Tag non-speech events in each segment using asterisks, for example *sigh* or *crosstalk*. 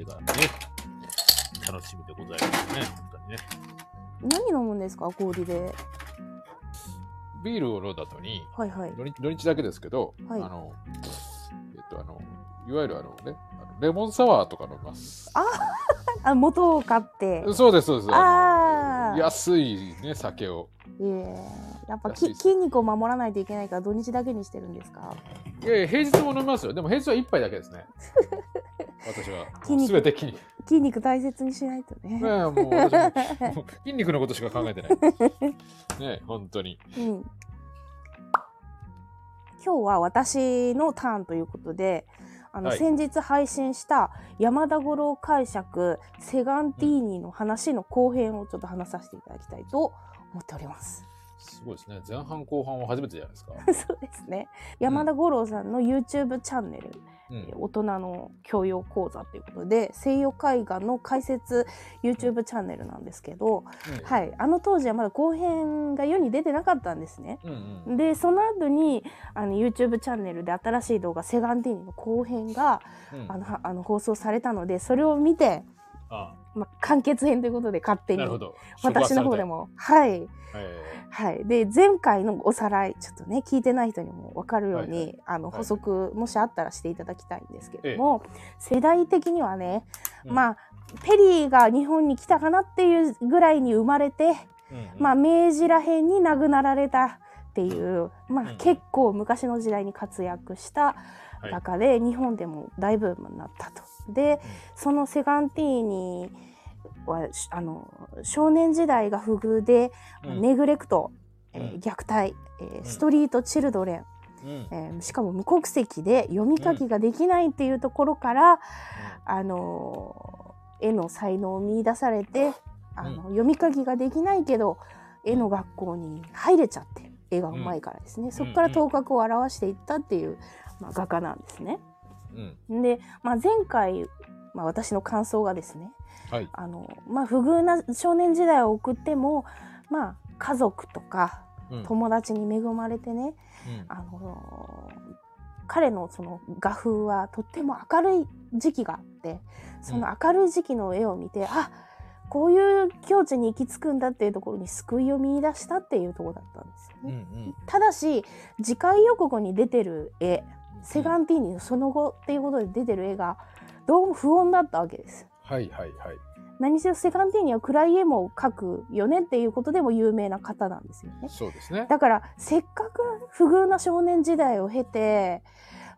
酒がね、楽しみでございますね、本当にね。何飲むんですか氷で。ビールを飲んだ後に、はいはい。土日土日だけですけど、はいあの、えっと、あの、いわゆるあのね、あのレモンサワーとか飲みます。あ、元を買って。そうです、そうです。あーの安いね、酒を。いえやっぱき筋肉を守らないといけないから土日だけにしてるんですかいやいや、平日も飲みますよ。でも平日は一杯だけですね。私は。て筋肉。筋肉大切にしないとね。ねえもう私も *laughs* 筋肉のことしか考えてない。ねえ本当に。うん、今日は私のターンということであの、はい先日配信した山田五郎解釈セガンティーニの話の後編をちょっと話させていただきたいと思っております。すごいですね。前半後半は初めてじゃないですか。*laughs* そうですね山田五郎さんの YouTube チャンネルうん。大人の教養講座ということで西洋絵画の解説 YouTube チャンネルなんですけど、うんはい、あの当時はまだ後編が世に出てなかったんですね。うんうん。でその後にあの YouTube チャンネルで新しい動画「セガンティーニ」の後編がうんあのはあの放送されたのでそれを見て、あまあ、完結編ということで勝手に。私の方でも。はい、えはい、で前回のおさらいちょっとね聞いてない人にも分かるように、はいあのはい。補足もしあったらしていただきたいんですけれども、世代的にはね、うん。まあペリーが日本に来たかなっていうぐらいに生まれて、うんうん。まあ、明治らへんに亡くなられたっていう、まあうん、結構昔の時代に活躍したはい。画家で、日本でも大ブームになったと。でそのセガンティーニはしあの少年時代が不遇で、うん。ネグレクト、えーうん。虐待、えーストリートチルドレン、うん。えーしかも無国籍で読み書きができないっていうところから、あの絵の才能を見出されてあの、読み書きができないけど絵の学校に入れちゃって絵がうまいからですね、そこから頭角を表していったっていう、まあ、画家なんですね。うん。で、まあ、前回、まあ、私の感想がですねはい。あの、まあ、不遇な少年時代を送っても、まあ、家族とかうん。友達に恵まれてね、うん。あの彼のその画風はとっても明るい時期があってその明るい時期の絵を見て、あこういう境地に行き着くんだっていうところに救いを見出したっていうところだったんですようんうね。んただし次回予告に出てる絵セガンティーニのその後っていうことで出てる絵がどうも不穏だったわけです。はいはいはい。何しろセガンティーニは暗い絵も描くよねっていうことでも有名な方なんですよね。そうですね。だからせっかく不遇な少年時代を経て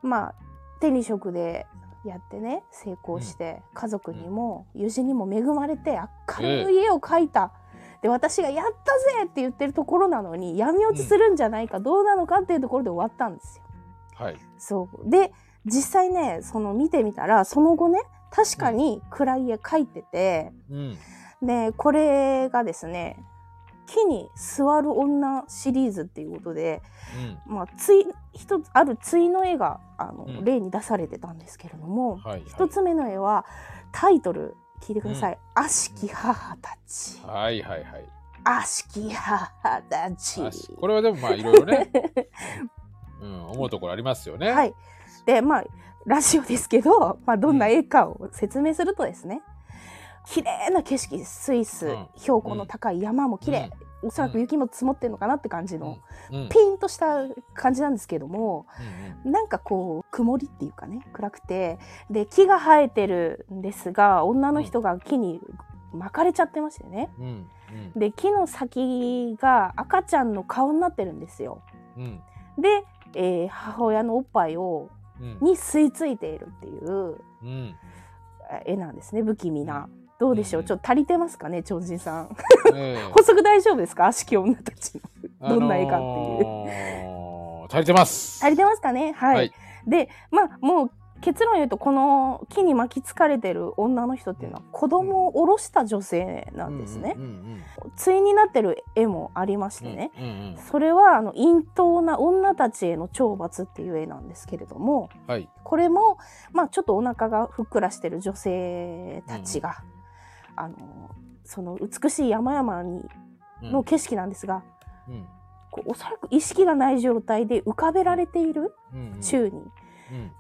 まあ手に職でやってね成功して、家族にも友人にも恵まれて明るい絵を描いた、で私が「やったぜ!」って言ってるところなのに闇落ちするんじゃないか、どうなのかっていうところで終わったんですよ。はい。そうで実際ねその見てみたらその後ね確かに暗い絵描いてて、うん。でこれがですね「木に座る女」シリーズっていうことで、まあ、つい一つある対の絵があの、うん例に出されてたんですけれども、うん。はい。一つ目の絵はタイトル聞いてください「悪しき母たち」はいはいはい。「悪しき母たち」これはでもまあいろいろね、*laughs* うん、思うところありますよね。はい。で、まあ、ラジオですけど、まあ、どんな絵かを説明するとですね、綺麗な景色、スイス、うん標高の高い山も綺麗、おそらく雪も積もってるのかなって感じの。ピンとした感じなんですけども、うんなんかこう、曇りっていうかね、暗くて、で、木が生えてるんですが、女の人が木に巻かれちゃってましてね。で、木の先が赤ちゃんの顔になってるんですよ。うん。で、えー母親のおっぱいをうん。に吸い付いているっていううん。絵なんですね不気味な。どうでしょう、うんちょっと足りてますかね？超人さん。ええ補足大丈夫ですか？悪しき女たちの。どんな絵かっていうあのー足りてます。足りてますかね？はい。はいでまあもう結論言うとこの木に巻きつかれてる女の人っていうのは子供を下ろした女性なんですね。うんうになってる絵もありましてうん。ね。うんうん。それはあの陰頭な女たちへの懲罰っていう絵なんですけれどもはい。これも、まあ、ちょっとお腹がふっくらしてる女性たちが、あのその美しい山々にうん。の景色なんですが、うん。こうおそらく意識がない状態で浮かべられているうん。うん。宙に。う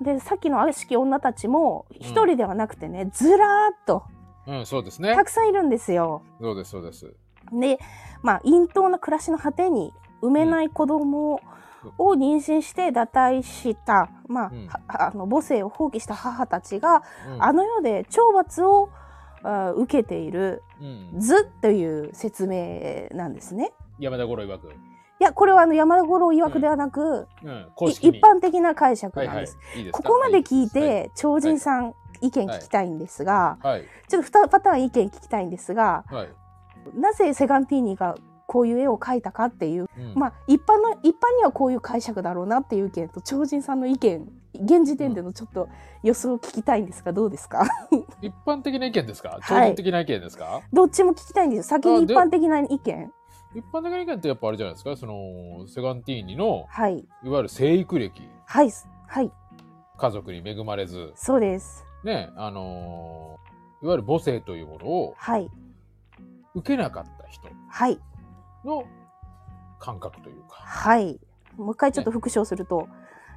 うん。でさっきの悪しき女たちも一人ではなくてね、ずらーっとうん、そうですね。た。くさんいるんですよ。そうです、そうです。でまあ陰頭な暮らしの果てに産めない子供を妊娠して堕胎した、まああの母性を放棄した母たちが、うん。あの世で懲罰をあ受けているうん、図という説明なんですね。山田五郎曰く。いやこれはあの山田五郎曰くではなく、うん、い公式に一般的な解釈はいはいなんです。。いいですか？ここまで聞いはて、超人さん意見聞きたいんですが、はい。ちょっと2パターン意見聞きたいんですがはい。なぜセガンティーニがこういう絵を描いたかっていう、うんまあ一般の一般にはこういう解釈だろうなっていう意見と超人さんの意見現時点でのちょっと予想を聞きたいんですがどうですか？一般的な意見ですか？い。超人的な意見ですか、どっちも聞きたいんですよ。先に一般的な意見。一般的な意見ってやっぱあれじゃないですか？その、セガンティーニの、はい。いわゆる生育歴、はいはい。家族に恵まれず、そうです。ね、あのーいわゆる母性というものをはい。受けなかった人はい。の感覚というか、はい。もう一回ちょっと復唱すると、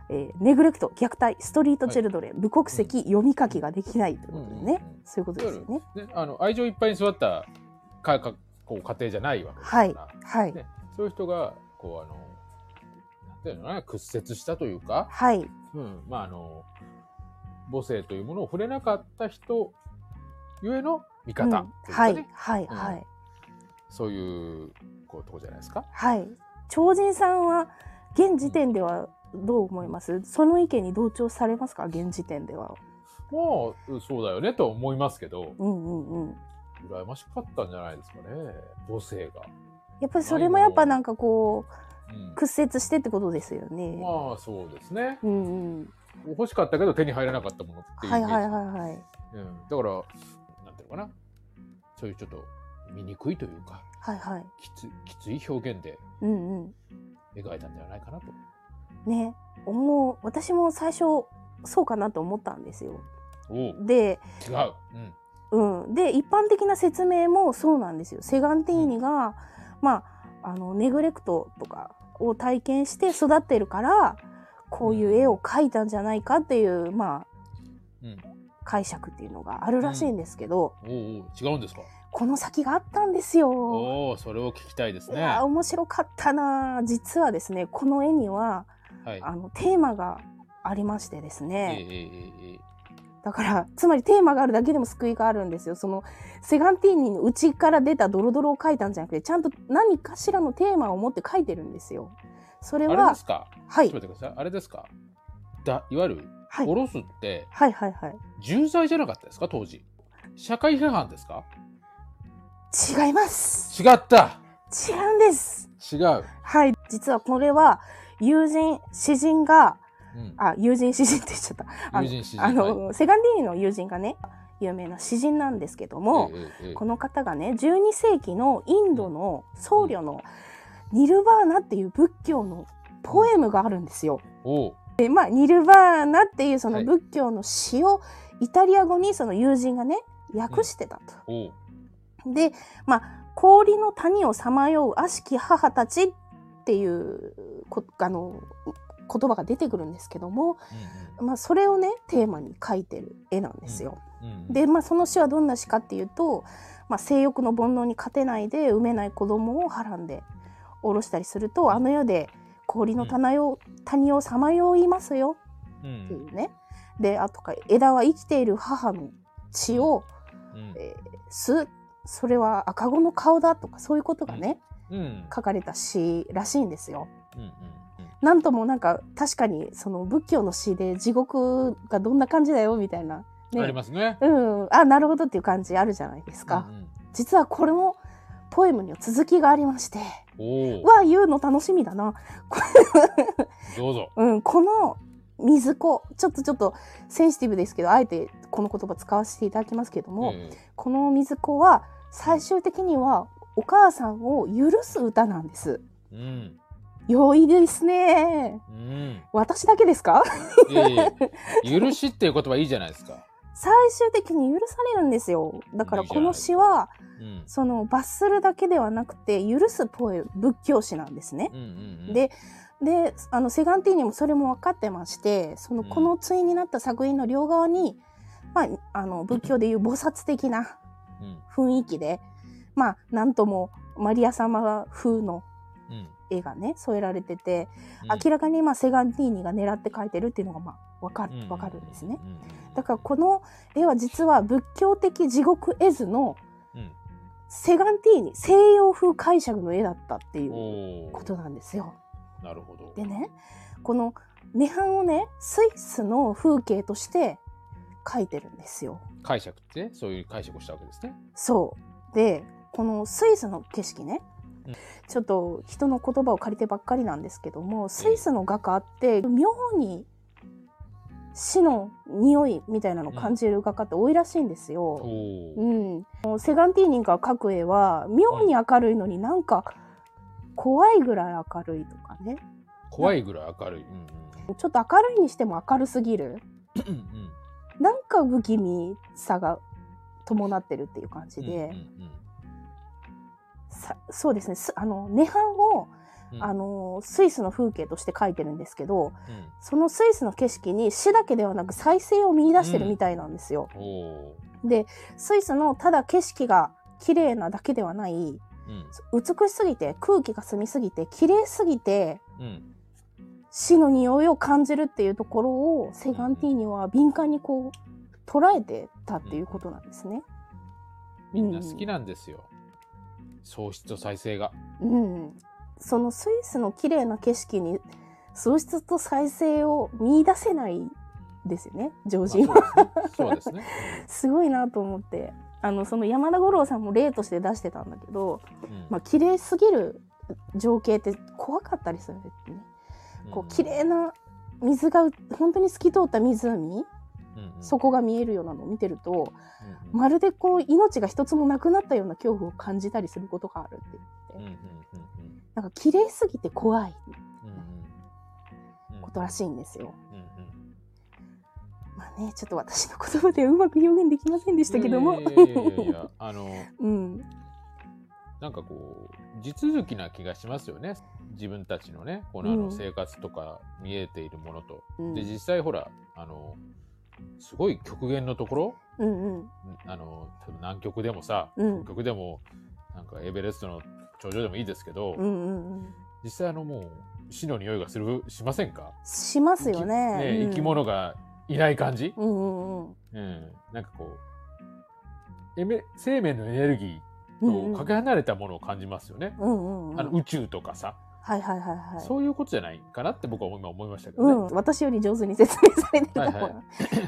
えーネグレクト虐待ストリートチルドレン、無国籍読み書きができないということでね、うんうんうんそういうことですよね。ね、あの愛情いっぱいに育ったかかこう家庭じゃないわけですかはいら、はい、ね。そういう人が、こう、あの、なんていうのかな、屈折したというか、はい。うん、まあ、あの、母性というものを触れなかった人ゆえの見方、うん。はいはいうん。はい。そういう、こう、とこじゃないですか。はい。超人さんは現時点ではどう思います？その意見に同調されますか？現時点ではもう、そうだよねと思いますけど、うんうんうん羨ましかったんじゃないですかね、母性が。やっぱりそれもやっぱなんかこううん、屈折してってことですよね。まあ、そうですね。うんうん、欲しかったけど手に入らなかったものっていう。はいはいはいはいうん、だから、なんていうのかな、そういうちょっと醜いというか、はいはい。きつきつい表現でうんうん。描いたんではないかなと。ね、もう私も最初そうかなと思ったんですよ。で、違う。うん。うん、で一般的な説明もそうなんですよ。セガンティーニが、まああのネグレクトとかを体験して育ってるからこういう絵を描いたんじゃないかっていうまあうん。解釈っていうのがあるらしいんですけど、おうおう違うんですか？この先があったんですよ。おお、それを聞きたいですね。いや面白かったな実はですねこの絵にははい。あのテーマがありましてですええね、ええええだからつまりテーマがあるだけでも救いがあるんですよ。そのセガンティーニの内から出たドロドロを描いたんじゃなくてちゃんと何かしらのテーマを持って描いてるんですよ。それあれはですか？はい。ちょっと待ってください。あれですか？だいわゆる、はい。おろすってはいはいはい。重罪じゃなかったですか？当時。社会批判ですか？違います。違った。違うんです。違う。はい。実はこれは友人詩人がうん。あ友人詩人って言っちゃった。あのあはい。の、セガンディーニの友人がね有名な詩人なんですけども、ええええこの方がね12世紀のインドの僧侶のニルバーナっていう仏教のポエムがあるんですよ。でまあニルバーナっていうそのはい。仏教の詩をイタリア語にその友人がね訳してたと。でまあ氷の谷をさまよう悪しき母たちっていうこあの言葉が出てくるんですけども、まあ、それをねテーマに描いてる絵なんですよ。うんうんうん、で、まあ、その詩はどんな詩かっていうと、まあ、性欲の煩悩に勝てないで産めない子供をはらんで下ろしたりするとあの世で氷の谷を,、谷をさまよいますよ。うんっていうね。であとか枝は生きている母の血を、うん。えー吸う。それは赤子の顔だとかそういうことがね、うん書かれた詩らしいんですよ。うんうんなんともなんか確かにその仏教の詩で地獄がどんな感じだよみたいな、うんありますね。うん、あなるほどっていう感じあるじゃないですか。うんうん。実はこれもポエムには続きがありまして。おお、わあ言うの楽しみだな、*laughs* どうぞ。うん、この水子ちょっとちょっとセンシティブですけどあえてこの言葉使わせていただきますけども、ええ。この水子は最終的にはお母さんを許す歌なんです。うん良いですね。うん。私だけですか？いえいえ許しっていう言葉いいじゃないですか。最終的に許されるんですよ。だからこの詩はうん。その罰するだけではなくて許すポエム仏教詩なんですね。うんうんうん、でであのセガンティーニもそれも分かってましてそのうんこの対になった作品の両側に、まあ、あの仏教でいう菩薩的なうん雰囲気でまあなんともマリア様風のうん絵がね添えられてて、うん明らかにまあセガンティーニが狙って描いてるっていうのがまあ分かるうん分かるんですね。だからこの絵は実は仏教的地獄絵図のうんセガンティーニ西洋風解釈の絵だったっていうことなんですよ。なるほど。でねこの涅槃をねスイスの風景として描いてるんですよ。解釈って？そういう解釈をしたわけですね。そうでこのスイスの景色ね、うん。ちょっと人の言葉を借りてばっかりなんですけどもスイスの画家って妙に死の匂いみたいなのを感じる画家って多いらしいんですよ。おうん、セガンティーニが描く絵は妙に明るいのになんか怖いぐらい明るいとかね。怖いぐらい明るい。うんちょっと明るいにしても明るすぎる。うんうんなんか不気味さが伴ってるっていう感じうんで、うんうん。さそうですね。すあの涅槃を、うん。あのスイスの風景として描いてるんですけどうん。そのスイスの景色に死だけではなく再生を見出してるみたいなんですよ。おでスイスのただ景色が綺麗なだけではない。美しすぎて空気が澄みすぎて綺麗すぎてうん死の匂いを感じるっていうところをセガンティーニは敏感にこう捉えてたっていうことなんですね。みんな好きなんですよ。喪失と再生が。うん、そのスイスの綺麗な景色に喪失と再生を見出せないですよね常人は。まあそうですね。*laughs* すごいなと思ってあのその山田五郎さんも例として出してたんだけど、そうですねまあ綺麗すぎる情景って怖かったりするんですね。うんこう綺麗な水が本当に透き通った湖うんうんそこが見えるようなのを見てるとまるでこう命が一つもなくなったような恐怖を感じたりすることがあるって言ってうんなんか綺麗すぎて怖いことらしいんですよ。まあねちょっと私の言葉ではうまく表現できませんでしたけどもあのうんなんかこう地続きな気がしますよね自分たちのねこのあうんの生活とか見えているものと、うんで実際ほらあのすごい極限のところ？うんうん。あの南極でもさ、うん。北極でもなんかエベレストの頂上でもいいですけど、うんうんうん。実際あのもう死の匂いがするしませんか？しますよね。うん。ね生き物がいない感じ、うんうんうん。うん、なんかこうエメ生命のエネルギうんーとかけ離れたものを感じますよね、うんうんうん。あの宇宙とかさ、はいはいはいはい。そういうことじゃないかなって僕は今思いましたけどね。うん、私より上手に説明されてたはいはい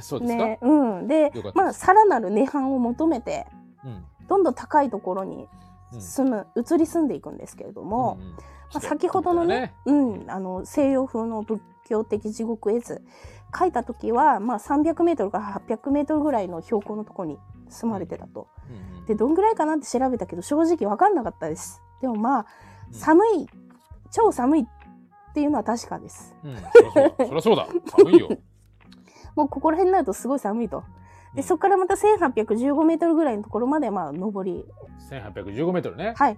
そうですか、ね、うん、でまあさらなる涅槃を求めてうん。どんどん高いところにうん。住む、移り住んでいくんですけれども、うんうんまあ、先ほどのねうん、あの西洋風の仏教的地獄絵図描いた時は、まあ、300メートルから800メートルぐらいの標高のところに住まれてたと。うんうんでどんぐらいかなって調べたけど正直分かんなかったです。でもまあうん。寒い超寒いっていうのは確かです。うんそりゃそうだ寒いよ。*laughs* もうここら辺になるとすごい寒いと。でうんそこからまた1815メートルぐらいのところまでまあ登り1815メートルね。はい。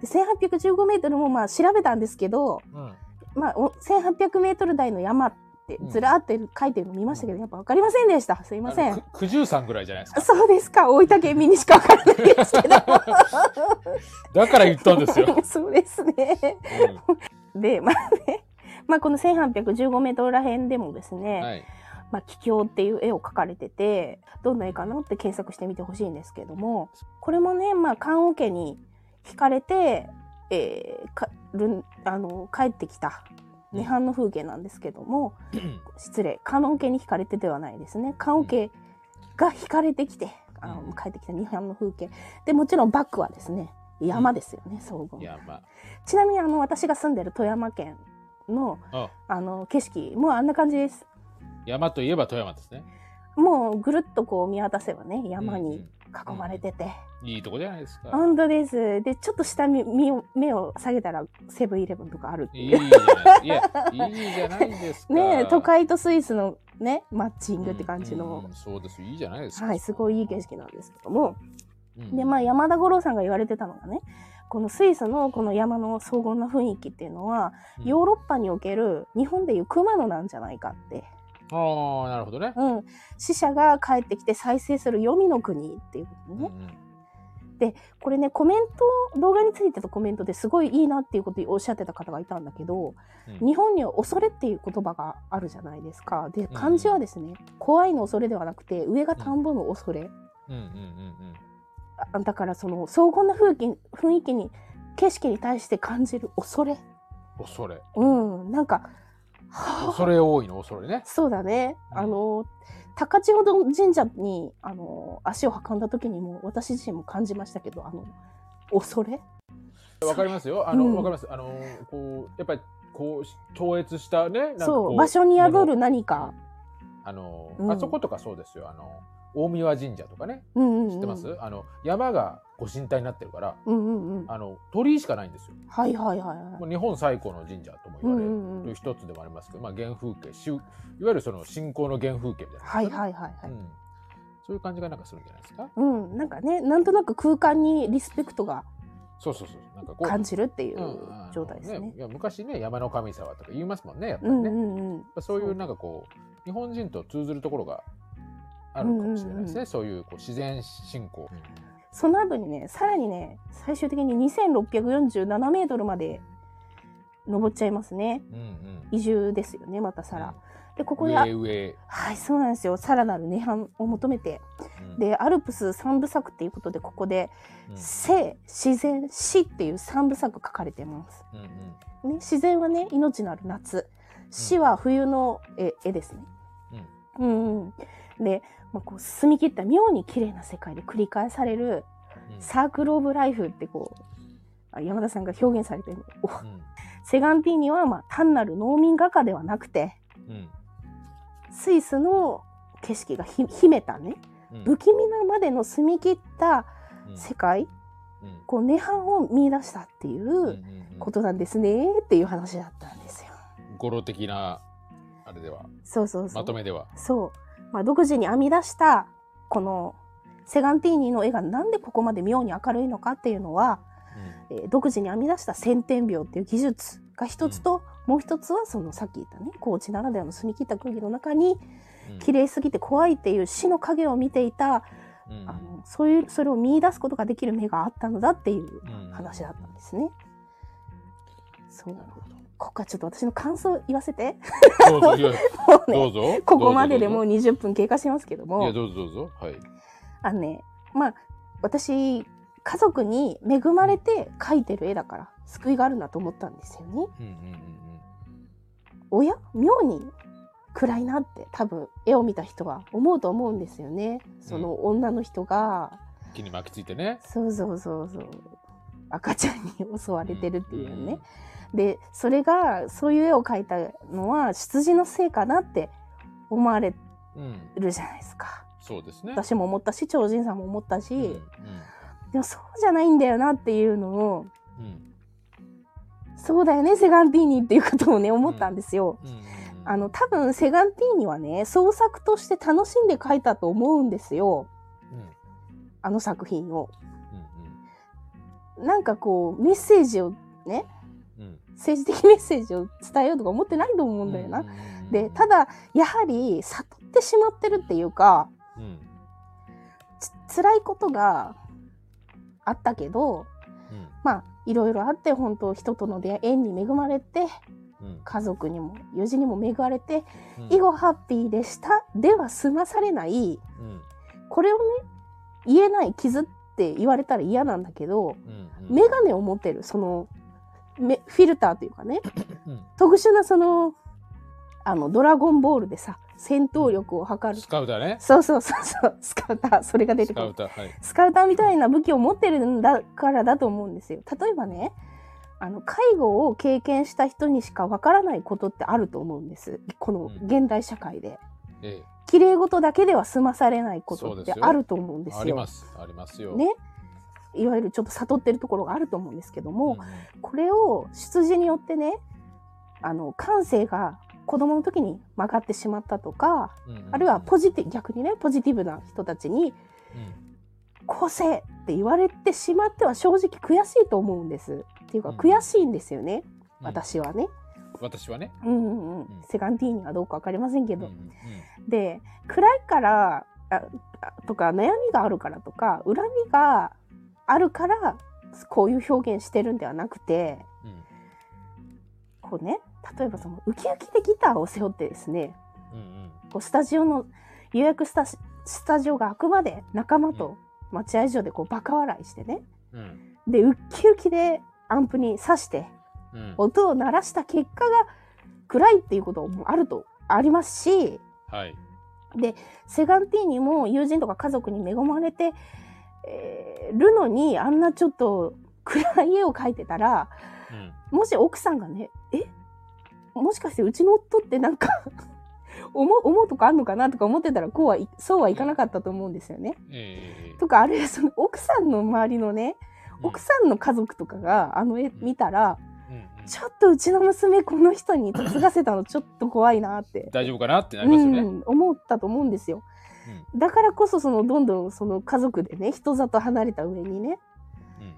で1815メートルもまあ調べたんですけど、うんまあ、お1800メートル台の山ってうんずらーって書いてるの見ましたけど、やっぱ分かりませんでした。すいません。九十三ぐらいじゃないですか。そうですか。大分県民にしか分からないですけど。*laughs* だから言ったんですよ。*laughs* そうですね。で、まあね、まあこの1815メートルらへんでもですね、うんはい。まあ、気境っていう絵を描かれてて、どんな絵かなって検索してみてほしいんですけれども、これもね、まあ、棺桶に惹かれて、えーかるんあの帰ってきた涅槃の風景なんですけども、*clears throat* 失礼棺桶に惹かれてではないですね。棺桶が惹かれてきて、あのうん。帰ってきた涅槃の風景。でもちろんバックはですね山ですよね、総合ちなみにあの私が住んでる富山県のあ。あの景色もうあんな感じです。山といえば富山ですね。もうぐるっとこう見渡せばね山に囲まれてて、いいとこじゃないですか。本当ですでちょっと下に目を目を下げたらセブンイレブンとかあるっていうい。いやいいじゃないですか。*laughs* ねえ都会とスイスのねマッチングって感じの、うんうんそうですいいじゃないですか。はいすごいいい景色なんですけども、うんでまあ山田五郎さんが言われてたのがねこのスイスのこの山の荘厳な雰囲気っていうのは、うんヨーロッパにおける日本でいう熊野なんじゃないかって。ああ、なるほどね。うん。死者が帰ってきて再生する黄泉の国っていうことね。うんうんこれね、コメント、動画についてのコメントですごいいいなっていうことをおっしゃってた方がいたんだけど、うん日本には恐れっていう言葉があるじゃないですか。で、ん漢字はですね、怖いの恐れではなくて、上が田んぼの恐れ。うんうんうんあだからその荘厳な雰囲気雰囲気に景色に対して感じる恐れうん。恐れ。うんなんかはあ *laughs* 恐れ多いの？恐れね。そうだね。うん。あの高千穂神社にあの足を運んだ時にも私自身も感じましたけどあの恐れ？わかりますよ。あの、うん。わかります。あの、こう、やっぱり、こう、超越したね、そう場所に宿る何かあの、うんあそことかそうですよ。あの、大宮神社とかね。うんうん、うん、知ってます、あの、山がご神体になってるから、うんうんうんあの、鳥居しかないんですよ。はいはいはいはい日本最古の神社とも言われる。うんうんうん一つでもありますけど、まあ、原風景、しゅいわゆるその信仰の原風景みたいな。はいはいはいはいうん。そういう感じがなんかするんじゃないですか？うんなんかねなんとなく空間にリスペクトがそうそうそう。なんかこう。感じるっていううんうん状態ですねいや昔ね、山の神様とか言いますもんね、やっぱりね。うんうんうんそういうなんかこう日本人と通ずるところがあるかもしれないですね、うんうんうんそういうこう自然信仰、その後にね、さらにね、最終的に2647メートルまで登っちゃいますね。うんうん移住ですよね、またさら。で、ここで、はい、そうなんですよ。さらなる涅槃を求めて。うんで、アルプス三部作っていうことで、ここで、うん生、自然、死っていう三部作書かれてます。うんね、自然はね、命のある夏。死は冬の絵絵ですね。うんうん。で、まあ、こう澄み切った妙に綺麗な世界で繰り返されるうん。サークル・オブ・ライフってこうあ山田さんが表現されてるおうん。セガンティーニはまあ単なる農民画家ではなくてうん。スイスの景色がひ秘めたね。うん。不気味なまでの澄み切ったうん。世界、うん。こう涅槃を見出したっていうことなんですねっていう話だったんですよ。語呂的なあれでは。そうそうそう。まとめでは、そう、まあ、独自に編み出したこのセガンティーニの絵がなんでここまで妙に明るいのかっていうのは、えー独自に編み出した先天描っていう技術が一つと、もう一つはそのさっき言ったね高知ならではの澄み切った空気の中にうん。綺麗すぎて怖いっていう死の影を見ていた、うん。あのそういうそれを見出すことができる目があったのだっていううん話だったんですね。そう。なるほどここからちょっと私の感想言わせて。どうぞどうぞ。ここまででもうど20分経過しますけども。いやどうぞどうぞ。はい。あのねまあ私家族に恵まれて描いてる絵だから救いがあるなと思ったんですよね。うんうんうんおや？妙に暗いなって多分絵を見た人は思うと思うんですよね。その女の人が、うん木に巻きついてね。そうそうそうそう。赤ちゃんに襲われてるっていうね。でそれがそういう絵を描いたのは出自のせいかなって思われうん、うん。るじゃないですか。そうですね。私も思ったし超人さんも思ったし、うんうん。でもそうじゃないんだよなっていうのをうん。そうだよねセガンティーニっていうことをね思ったんですよ。うんうんあの多分セガンティーニはね創作として楽しんで描いたと思うんですよ。うん。あの作品を。うんなんかこうメッセージをねうんうん政治的メッセージを伝えようとか思ってないと思うんだよな。でただやはり悟ってしまってるっていうかうん。つ辛いことがあったけどうん。まあいろいろあって本当人との出会い縁に恵まれてうん。家族にも友人にも恵まれてうん。以後ハッピーでした。では済まされない。うん。これをね言えない傷って言われたら嫌なんだけどうんうん。眼鏡を持ってるそのめフィルターというかね。うん。特殊なそのあのドラゴンボールでさ戦闘力を測る。スカウターね。そうそうそうそう。スカウター。それが出てくる。スカウターはい。スカウターみたいな武器を持ってるんだからだと思うんですよ。例えばねあの介護を経験した人にしかわからないことってあると思うんです。この現代社会で。ええ。綺麗事だけでは済まされないことってあると思うんですよ。あります。ありますよ。ねいわゆるちょっと悟ってるところがあると思うんですけども、んこれを出自によってねあの感性が子供の時に曲がってしまったとか、あるいはポジティ逆にねポジティブな人たちにうん。こうせって言われてしまっては正直悔しいと思うんです。っていうかうん。悔しいんですよね、うん。私はね。私はね。うんうんうん。うん。セガンティーニはどうか分かりませんけど。うんうんうん。で暗いからああとか悩みがあるからとか恨みがあるからこういう表現してるんではなくてうん。こうね例えばそのウキウキでギターを背負ってですねうんうん。こうスタジオの予約スタスタジオが開くまで仲間と待合所でこうバカ笑いしてねうん。でウッキウキでアンプに挿してうん。音を鳴らした結果が暗いっていうこともあるとありますしはい。セガンティーニも友人とか家族に恵まれて、えーるのにあんなちょっと暗い絵を描いてたらうん。もし奥さんがねえ？もしかしてうちの夫ってなんか *laughs* 思う思うとこあんのかなとか思ってたらこうはいそうはいかなかったと思うんですよね。ええ。とかあるいはその奥さんの周りのね奥さんの家族とかがあの絵見たらちょっとうちの娘この人に嫁がせたのちょっと怖いなって。*laughs* 大丈夫かなってなりますよね。うん、思ったと思うんですよ。だからこそそのどんどんその家族でね人里離れた上にねうん。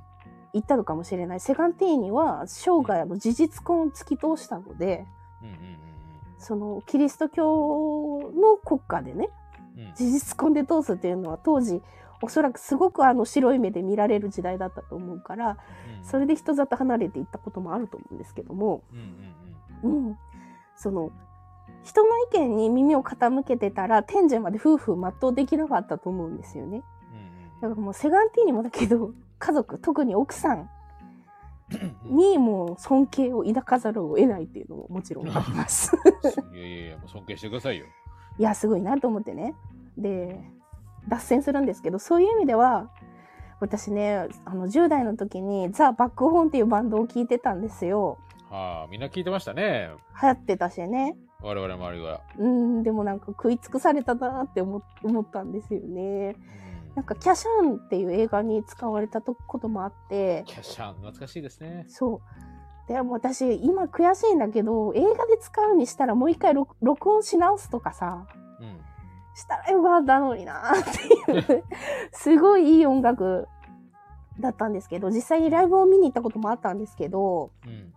行ったのかもしれない。セガンティーニは生涯の事実婚を突き通したのでうんうんそのキリスト教の国家でね事実婚で通すっていうのは当時おそらくすごくあの白い目で見られる時代だったと思うからうん。それで人里離れていったこともあると思うんですけども、うんうん。うん、その人の意見に耳を傾けてたら天寿まで夫婦全うできなかったと思うんですよね。だからもうセガンティーニもだけど家族特に奥さんにもう尊敬を抱かざるを得ないっていうのももちろんあります。いやいやいや、もう尊敬してくださいよ。いやすごいなと思ってね。で脱線するんですけどそういう意味では私ねあの10代の時にザ・バックホーンっていうバンドを聴いてたんですよ。はあ、みんな聞いてましたね。流行ってたしね。我々周りは。うんでもなんか食い尽くされたなって思思ったんですよね。うんなんか「キャシャン」っていう映画に使われたとこともあってキャッシャン、懐かしいですね。そうでも私今悔しいんだけど映画で使うにしたらもう一回録録音し直すとかさうん。したらよかったのになっていうすごいいい音楽だったんですけど実際にライブを見に行ったこともあったんですけどうん。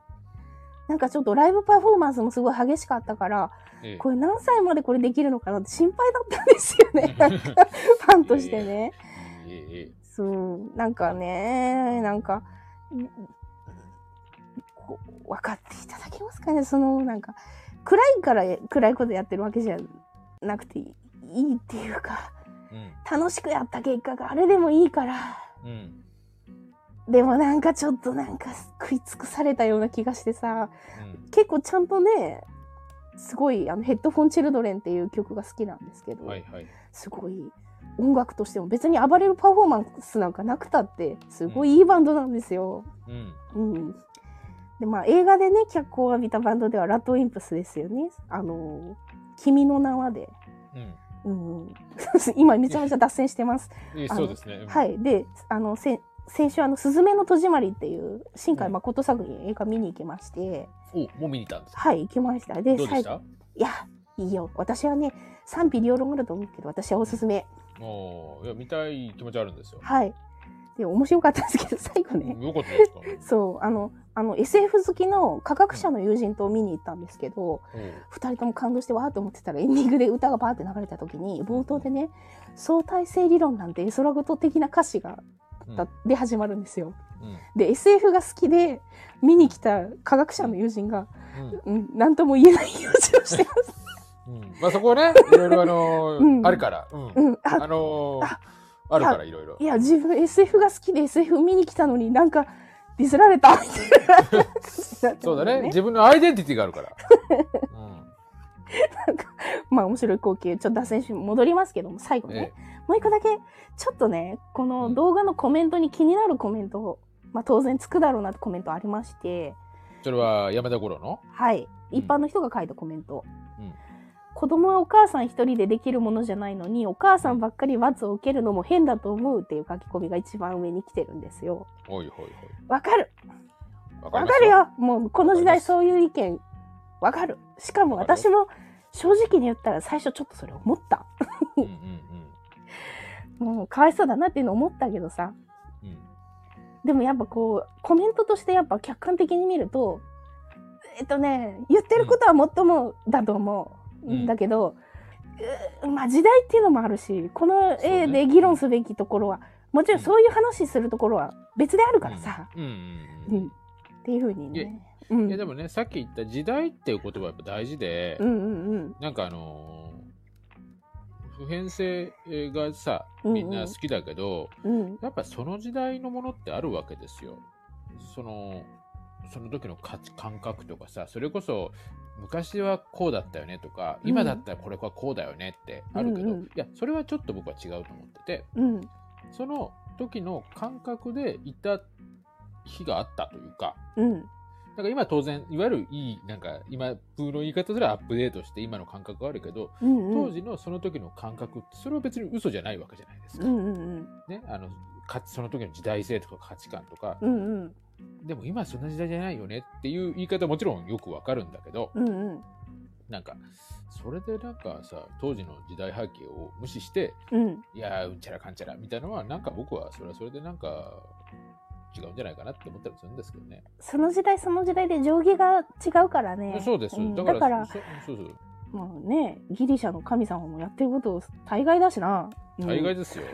なんかちょっとライブパフォーマンスもすごい激しかったからええこれ何歳までこれできるのかなって心配だったんですよね *laughs* なんかファンとしてね。ええええそうなんかねなんか分かっていただけますかねそのなんか暗いから暗いことやってるわけじゃなくていいっていうかうん。楽しくやった結果があれでもいいからうん。でもなんかちょっとなんか食い尽くされたような気がしてさうん。結構ちゃんとねすごいあのヘッドフォン・チルドレンっていう曲が好きなんですけど、はいはい。すごい音楽としても別に暴れるパフォーマンスなんかなくたってすごいいいバンドなんですよ。うん。うん。でまあ映画でね脚光を浴びたバンドではラッドウィンプスですよね。あの「君の名はで」うん。うん、*laughs* 今めちゃめちゃ脱線してます。*laughs* そうですね。。はいいであのせ先週あの「すずめの戸締まり」っていう新海誠作品映画見に行きまして、お、もう見に行ったんですか？はい行きました。でどうでした？いやいいよ。私はね賛否両論あると思うけど私はおすすめ。おーいや、見たい気持ちあるんですよ。はい。で面白かったんですけど *laughs* 最後ね、よかったですか？*laughs* そうあのあの SF 好きの科学者の友人と見に行ったんですけど、おう2人とも感動してわーって思ってたらエンディングで歌がバーって流れた時に冒頭でね「相対性理論なんて絵空事的な歌詞がうんだで始まるんですよ。うんで SF が好きで見に来た科学者の友人が、うんうん、何とも言えない表情をしてます。*laughs* うんまあそこはね、いろいろあのー *laughs* うんあるから。うんうん、ああのーああるからいろいろい。や自分 SF が好きで SF 見に来たのになんかディスられたみたいなそうだね。自分のアイデンティティがあるから。*laughs* うん *laughs* まあ面白い光景ちょっと脱線し戻りますけども最後ね、えもう一個だけちょっとねこの動画のコメントに気になるコメント、まあ、当然つくだろうなってコメントありまして。それは山田五郎の？はい。うん。一般の人が書いたコメント、うん。子供はお母さん一人でできるものじゃないのにお母さんばっかり罰を受けるのも変だと思うっていう書き込みが一番上に来てるんですよ。おいほいわかる。ほい。わわかるよ。よもうこの時代そういう意見。わかる。しかも私も正直に言ったら最初ちょっとそれ思った。うんうんもうかわいそうだなっていうの思ったけどさ。でもやっぱこうコメントとしてやっぱ客観的に見るとえっとね言ってることはもっともだと思う。ん。だけど、うまあ時代っていうのもあるしこの絵で議論すべきところは、もちろんそういう話するところは別であるからさ、うんうんううん。ん。っていうふうにね。うん。いやでもねさっき言った時代っていう言葉はやっぱ大事で、うんうんなんかあのー普遍性がさうんうん。みんな好きだけど、うんうん。やっぱその時代のものってあるわけですよ。そのその時の価値感覚とかさそれこそ昔はこうだったよねとかうん。今だったらこれはこうだよねってあるけど、うんうん。いやそれはちょっと僕は違うと思っててうん。その時の感覚でいた日があったというかうんだから今当然いわゆるいいなんか今風の言い方すらアップデートして今の感覚があるけどうんうん。当時のその時の感覚ってそれは別に嘘じゃないわけじゃないですか。うんうんうん。ね、あのかその時の時代性とか価値観とか、うんうん。でも今そんな時代じゃないよねっていう言い方はもちろんよくわかるんだけど、うんうん。なんかそれでなんかさ当時の時代背景を無視してうん。いやーうんちゃらかんちゃらみたいなのはなんか僕はそれはそれでなんか違うんじゃないかなって思ったりするんですけどね。その時代その時代で定規が違うからね。そうです、んだからだからそそうそうまあねギリシャの神様もやってること大概だしな。うん大概ですよ。*laughs*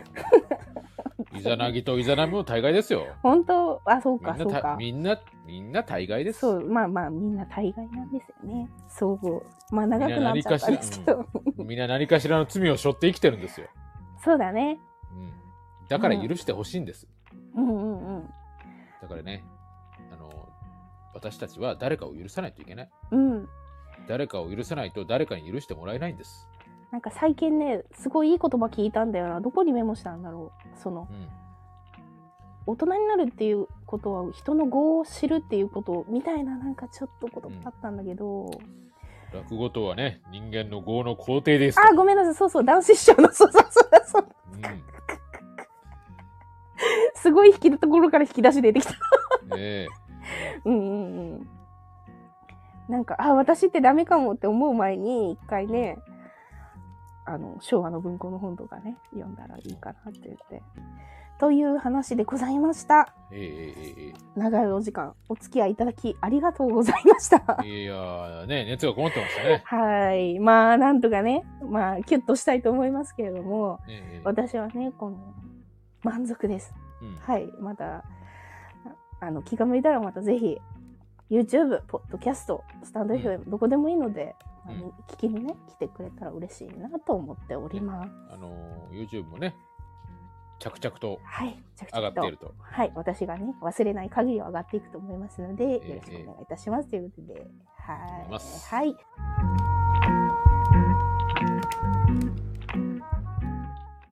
イザナギとイザナミも大概ですよ。本当？あそうかそうか。みんなみんな大概です。そうまあまあみんな大概なんですよね。そうまあ長くなっちゃったんですけど。みんな何かしらの罪を背負って生きてるんですよ。そうだね。うん、だから許してほしいんです。うんうんうんだからね、あの、私たちは誰かを許さないといけない。うん。誰かを許さないと誰かに許してもらえないんです。なんか最近ねすごいいい言葉聞いたんだよな。どこにメモしたんだろう。そのうん。大人になるっていうことは人の業を知るっていうことみたいななんかちょっと言葉だったんだけど、落語とはね、人間の業の肯定ですと。あごめんなさいそうそう男子師匠のそうそうそうそううん。*laughs* すごい引きのところから引き出し出てきた。ねえ。うんうんうん。なんかあ私ってダメかもって思う前に一回ねあの昭和の文庫の本とかね読んだらいいかなって言って。という話でございました。えええええ長いお時間お付き合いいただきありがとうございました。えいやーね、熱がこもってましたね。はい。まあ、なんとかね、まあ、キュッとしたいと思いますけれども、ええええ。私はね、この、満足です。うんはい。また、ああの、気が向いたらまたぜひ、YouTube、ポッドキャスト、スタンド FM、どこでもいいので、まあうん聞きにね、来てくれたら嬉しいなと思っております。あのー、YouTube もね、着々と上がっていると。はい。私がね、忘れない限りは上がっていくと思いますので、よええろしくお願いいたします。ということで、はい。はい。